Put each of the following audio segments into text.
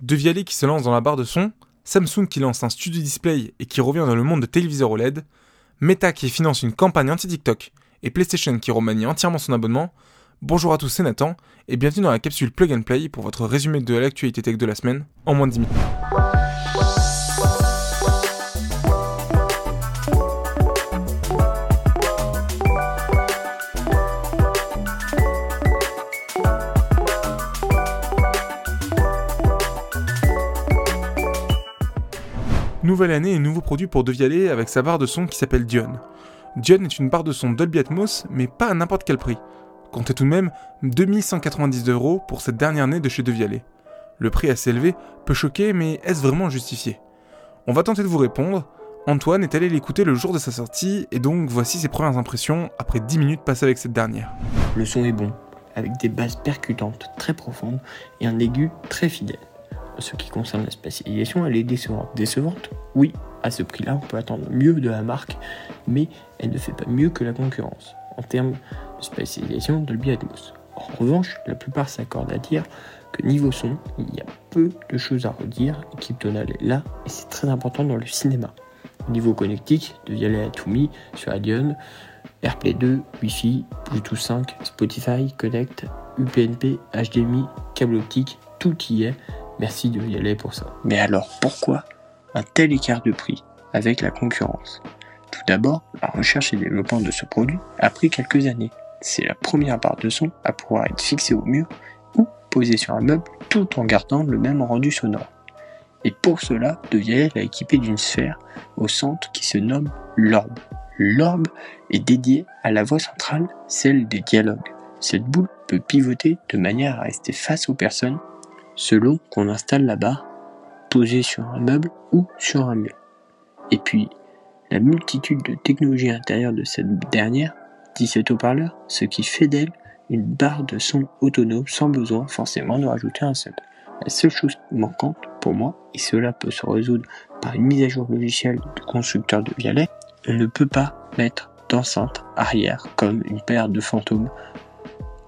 Devialet qui se lance dans la barre de son, Samsung qui lance un studio display et qui revient dans le monde de téléviseurs OLED, Meta qui finance une campagne anti-TikTok et PlayStation qui remanie entièrement son abonnement, bonjour à tous, c'est Nathan et bienvenue dans la capsule Plug and Play pour votre résumé de l'actualité tech de la semaine en moins de 10 minutes. Nouvelle année et nouveau produit pour Devialet avec sa barre de son qui s'appelle Dion. Dion est une barre de son Dolby Atmos, mais pas à n'importe quel prix. Comptez tout de même 2190 euros pour cette dernière année de chez Devialet. Le prix assez élevé peut choquer, mais est-ce vraiment justifié? On va tenter de vous répondre. Antoine est allé l'écouter le jour de sa sortie, et donc voici ses premières impressions après 10 minutes passées avec cette dernière. Le son est bon, avec des basses percutantes très profondes et un aigu très fidèle ce qui concerne la spécialisation, elle est décevante. Décevante Oui, à ce prix-là, on peut attendre mieux de la marque, mais elle ne fait pas mieux que la concurrence en termes de spécialisation Dolby Atmos. En revanche, la plupart s'accordent à dire que niveau son, il y a peu de choses à redire, l'équipe tonale est là, et c'est très important dans le cinéma. Au niveau connectique, de Vialet à Toumi sur Adion, AirPlay 2, Wi-Fi, Bluetooth 5, Spotify, Connect, UPnP, HDMI, câble optique, tout y est, Merci de y aller pour ça. Mais alors pourquoi un tel écart de prix avec la concurrence? Tout d'abord, la recherche et développement de ce produit a pris quelques années. C'est la première barre de son à pouvoir être fixée au mur ou posée sur un meuble tout en gardant le même rendu sonore. Et pour cela, De l'a équipé d'une sphère au centre qui se nomme l'orbe. L'orbe est dédié à la voix centrale, celle des dialogues. Cette boule peut pivoter de manière à rester face aux personnes selon qu'on installe la barre posée sur un meuble ou sur un mur. Et puis, la multitude de technologies intérieures de cette dernière, 17 haut-parleurs, ce qui fait d'elle une barre de son autonome sans besoin forcément de rajouter un sub. La seule chose manquante pour moi, et cela peut se résoudre par une mise à jour logicielle du constructeur de Vialet, on ne peut pas mettre d'enceinte arrière comme une paire de fantômes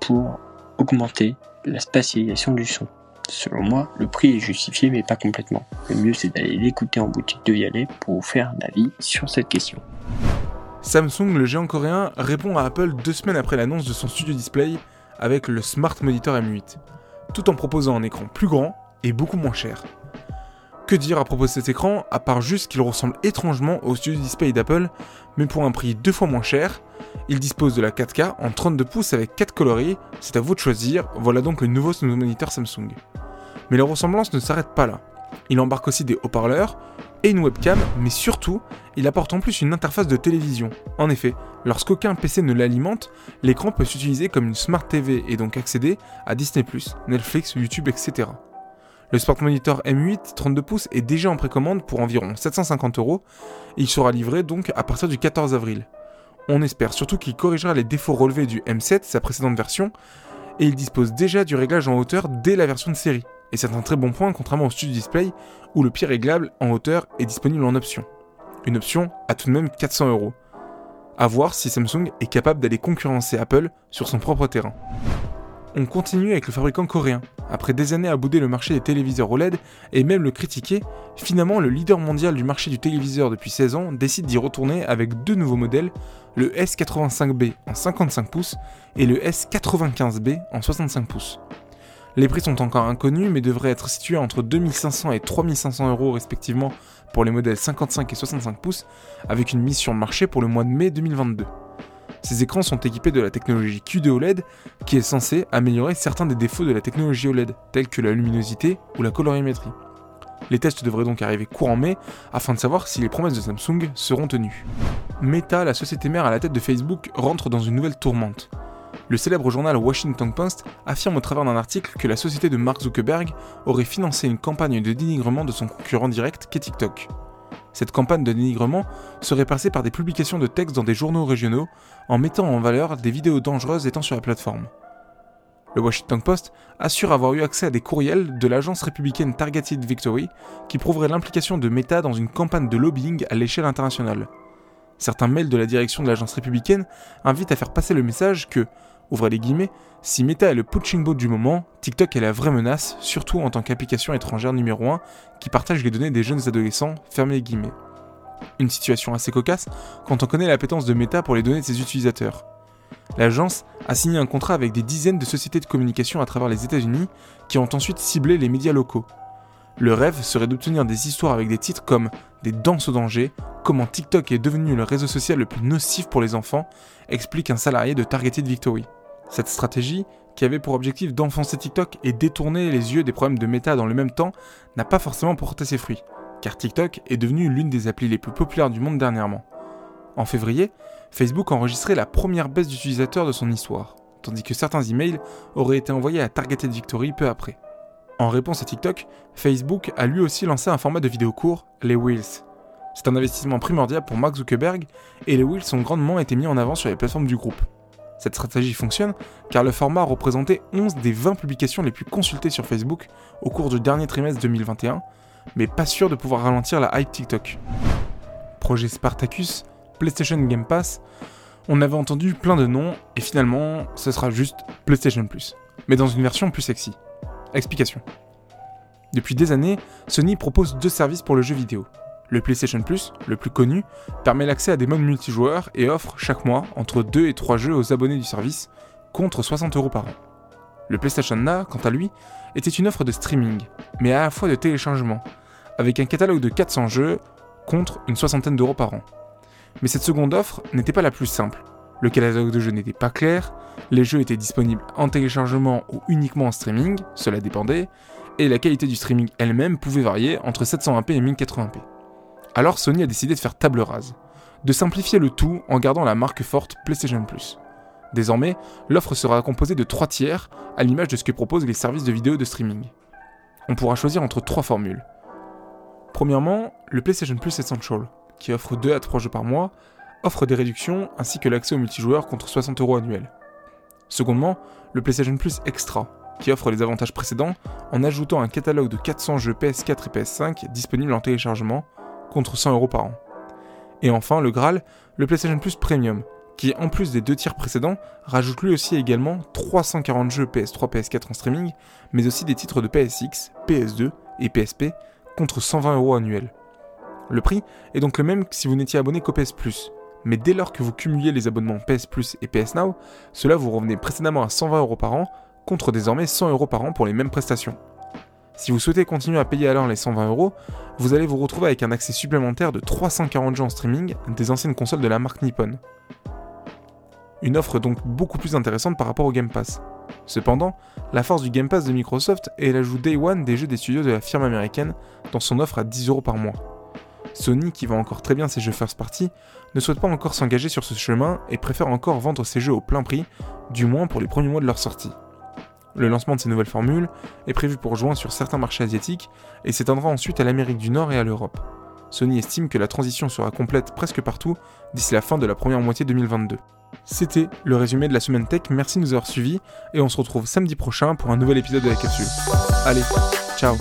pour augmenter la spatialisation du son. Selon moi, le prix est justifié mais pas complètement. Le mieux c'est d'aller l'écouter en boutique de Vialet pour vous faire un avis sur cette question. Samsung, le géant coréen, répond à Apple deux semaines après l'annonce de son studio display avec le Smart Monitor M8, tout en proposant un écran plus grand et beaucoup moins cher. Que dire à propos de cet écran, à part juste qu'il ressemble étrangement au studio display d'Apple, mais pour un prix deux fois moins cher, il dispose de la 4K en 32 pouces avec 4 coloris, c'est à vous de choisir, voilà donc le nouveau moniteur Samsung. Mais la ressemblance ne s'arrête pas là. Il embarque aussi des haut-parleurs et une webcam, mais surtout, il apporte en plus une interface de télévision. En effet, lorsqu'aucun PC ne l'alimente, l'écran peut s'utiliser comme une Smart TV et donc accéder à Disney+, Netflix, YouTube, etc. Le Sport Monitor M8 32 pouces est déjà en précommande pour environ 750 euros et il sera livré donc à partir du 14 avril. On espère surtout qu'il corrigera les défauts relevés du M7, sa précédente version, et il dispose déjà du réglage en hauteur dès la version de série. Et c'est un très bon point contrairement au Studio Display où le pied réglable en hauteur est disponible en option. Une option à tout de même 400 euros. A voir si Samsung est capable d'aller concurrencer Apple sur son propre terrain. On continue avec le fabricant coréen. Après des années à bouder le marché des téléviseurs OLED et même le critiquer, finalement le leader mondial du marché du téléviseur depuis 16 ans décide d'y retourner avec deux nouveaux modèles, le S85B en 55 pouces et le S95B en 65 pouces. Les prix sont encore inconnus mais devraient être situés entre 2500 et 3500 euros respectivement pour les modèles 55 et 65 pouces avec une mise sur le marché pour le mois de mai 2022. Ces écrans sont équipés de la technologie QD OLED qui est censée améliorer certains des défauts de la technologie OLED, tels que la luminosité ou la colorimétrie. Les tests devraient donc arriver courant mai afin de savoir si les promesses de Samsung seront tenues. Meta, la société mère à la tête de Facebook, rentre dans une nouvelle tourmente. Le célèbre journal Washington Post affirme au travers d'un article que la société de Mark Zuckerberg aurait financé une campagne de dénigrement de son concurrent direct qu'est TikTok. Cette campagne de dénigrement serait passée par des publications de textes dans des journaux régionaux en mettant en valeur des vidéos dangereuses étant sur la plateforme. Le Washington Post assure avoir eu accès à des courriels de l'agence républicaine Targeted Victory qui prouveraient l'implication de Meta dans une campagne de lobbying à l'échelle internationale. Certains mails de la direction de l'agence républicaine invitent à faire passer le message que, Ouvrez les guillemets, si Meta est le punching ball du moment, TikTok est la vraie menace, surtout en tant qu'application étrangère numéro 1 qui partage les données des jeunes adolescents, fermez les guillemets. Une situation assez cocasse quand on connaît l'appétence de Meta pour les données de ses utilisateurs. L'agence a signé un contrat avec des dizaines de sociétés de communication à travers les États-Unis qui ont ensuite ciblé les médias locaux. Le rêve serait d'obtenir des histoires avec des titres comme Des danses au danger, Comment TikTok est devenu le réseau social le plus nocif pour les enfants, explique un salarié de Targeted Victory. Cette stratégie, qui avait pour objectif d'enfoncer TikTok et détourner les yeux des problèmes de méta dans le même temps, n'a pas forcément porté ses fruits, car TikTok est devenu l'une des applis les plus populaires du monde dernièrement. En février, Facebook a enregistré la première baisse d'utilisateurs de son histoire, tandis que certains emails auraient été envoyés à Targeted Victory peu après. En réponse à TikTok, Facebook a lui aussi lancé un format de vidéo court, les Wheels. C'est un investissement primordial pour Mark Zuckerberg et les Wheels ont grandement été mis en avant sur les plateformes du groupe. Cette stratégie fonctionne car le format a représenté 11 des 20 publications les plus consultées sur Facebook au cours du dernier trimestre 2021, mais pas sûr de pouvoir ralentir la hype TikTok. Projet Spartacus, PlayStation Game Pass, on avait entendu plein de noms et finalement ce sera juste PlayStation Plus, mais dans une version plus sexy. Explication. Depuis des années, Sony propose deux services pour le jeu vidéo. Le PlayStation Plus, le plus connu, permet l'accès à des modes multijoueurs et offre chaque mois entre 2 et 3 jeux aux abonnés du service, contre 60 euros par an. Le PlayStation Now, quant à lui, était une offre de streaming, mais à la fois de téléchargement, avec un catalogue de 400 jeux contre une soixantaine d'euros par an. Mais cette seconde offre n'était pas la plus simple. Le catalogue de jeux n'était pas clair, les jeux étaient disponibles en téléchargement ou uniquement en streaming, cela dépendait, et la qualité du streaming elle-même pouvait varier entre 720p et 1080p. Alors Sony a décidé de faire table rase, de simplifier le tout en gardant la marque forte PlayStation Plus. Désormais, l'offre sera composée de trois tiers, à l'image de ce que proposent les services de vidéo de streaming. On pourra choisir entre trois formules. Premièrement, le PlayStation Plus Essential, qui offre 2 à 3 jeux par mois, offre des réductions ainsi que l'accès au multijoueur contre 60 euros annuels. Secondement, le PlayStation Plus Extra, qui offre les avantages précédents en ajoutant un catalogue de 400 jeux PS4 et PS5 disponibles en téléchargement contre 100 euros par an. Et enfin, le Graal, le PlayStation Plus Premium, qui en plus des deux tiers précédents, rajoute lui aussi également 340 jeux PS3, PS4 en streaming, mais aussi des titres de PSX, PS2 et PSP contre 120 euros annuels. Le prix est donc le même si vous n'étiez abonné qu'au PS Plus, mais dès lors que vous cumuliez les abonnements PS Plus et PS Now, cela vous revenait précédemment à 120 euros par an, contre désormais 100 euros par an pour les mêmes prestations. Si vous souhaitez continuer à payer alors les 120 euros, vous allez vous retrouver avec un accès supplémentaire de 340 jeux en streaming des anciennes consoles de la marque Nippon. Une offre donc beaucoup plus intéressante par rapport au Game Pass. Cependant, la force du Game Pass de Microsoft est l'ajout Day One des jeux des studios de la firme américaine dans son offre à 10 euros par mois. Sony, qui vend encore très bien ses jeux first party, ne souhaite pas encore s'engager sur ce chemin et préfère encore vendre ses jeux au plein prix, du moins pour les premiers mois de leur sortie. Le lancement de ces nouvelles formules est prévu pour juin sur certains marchés asiatiques et s'étendra ensuite à l'Amérique du Nord et à l'Europe. Sony estime que la transition sera complète presque partout d'ici la fin de la première moitié 2022. C'était le résumé de la semaine tech, merci de nous avoir suivis et on se retrouve samedi prochain pour un nouvel épisode de la capsule. Allez, ciao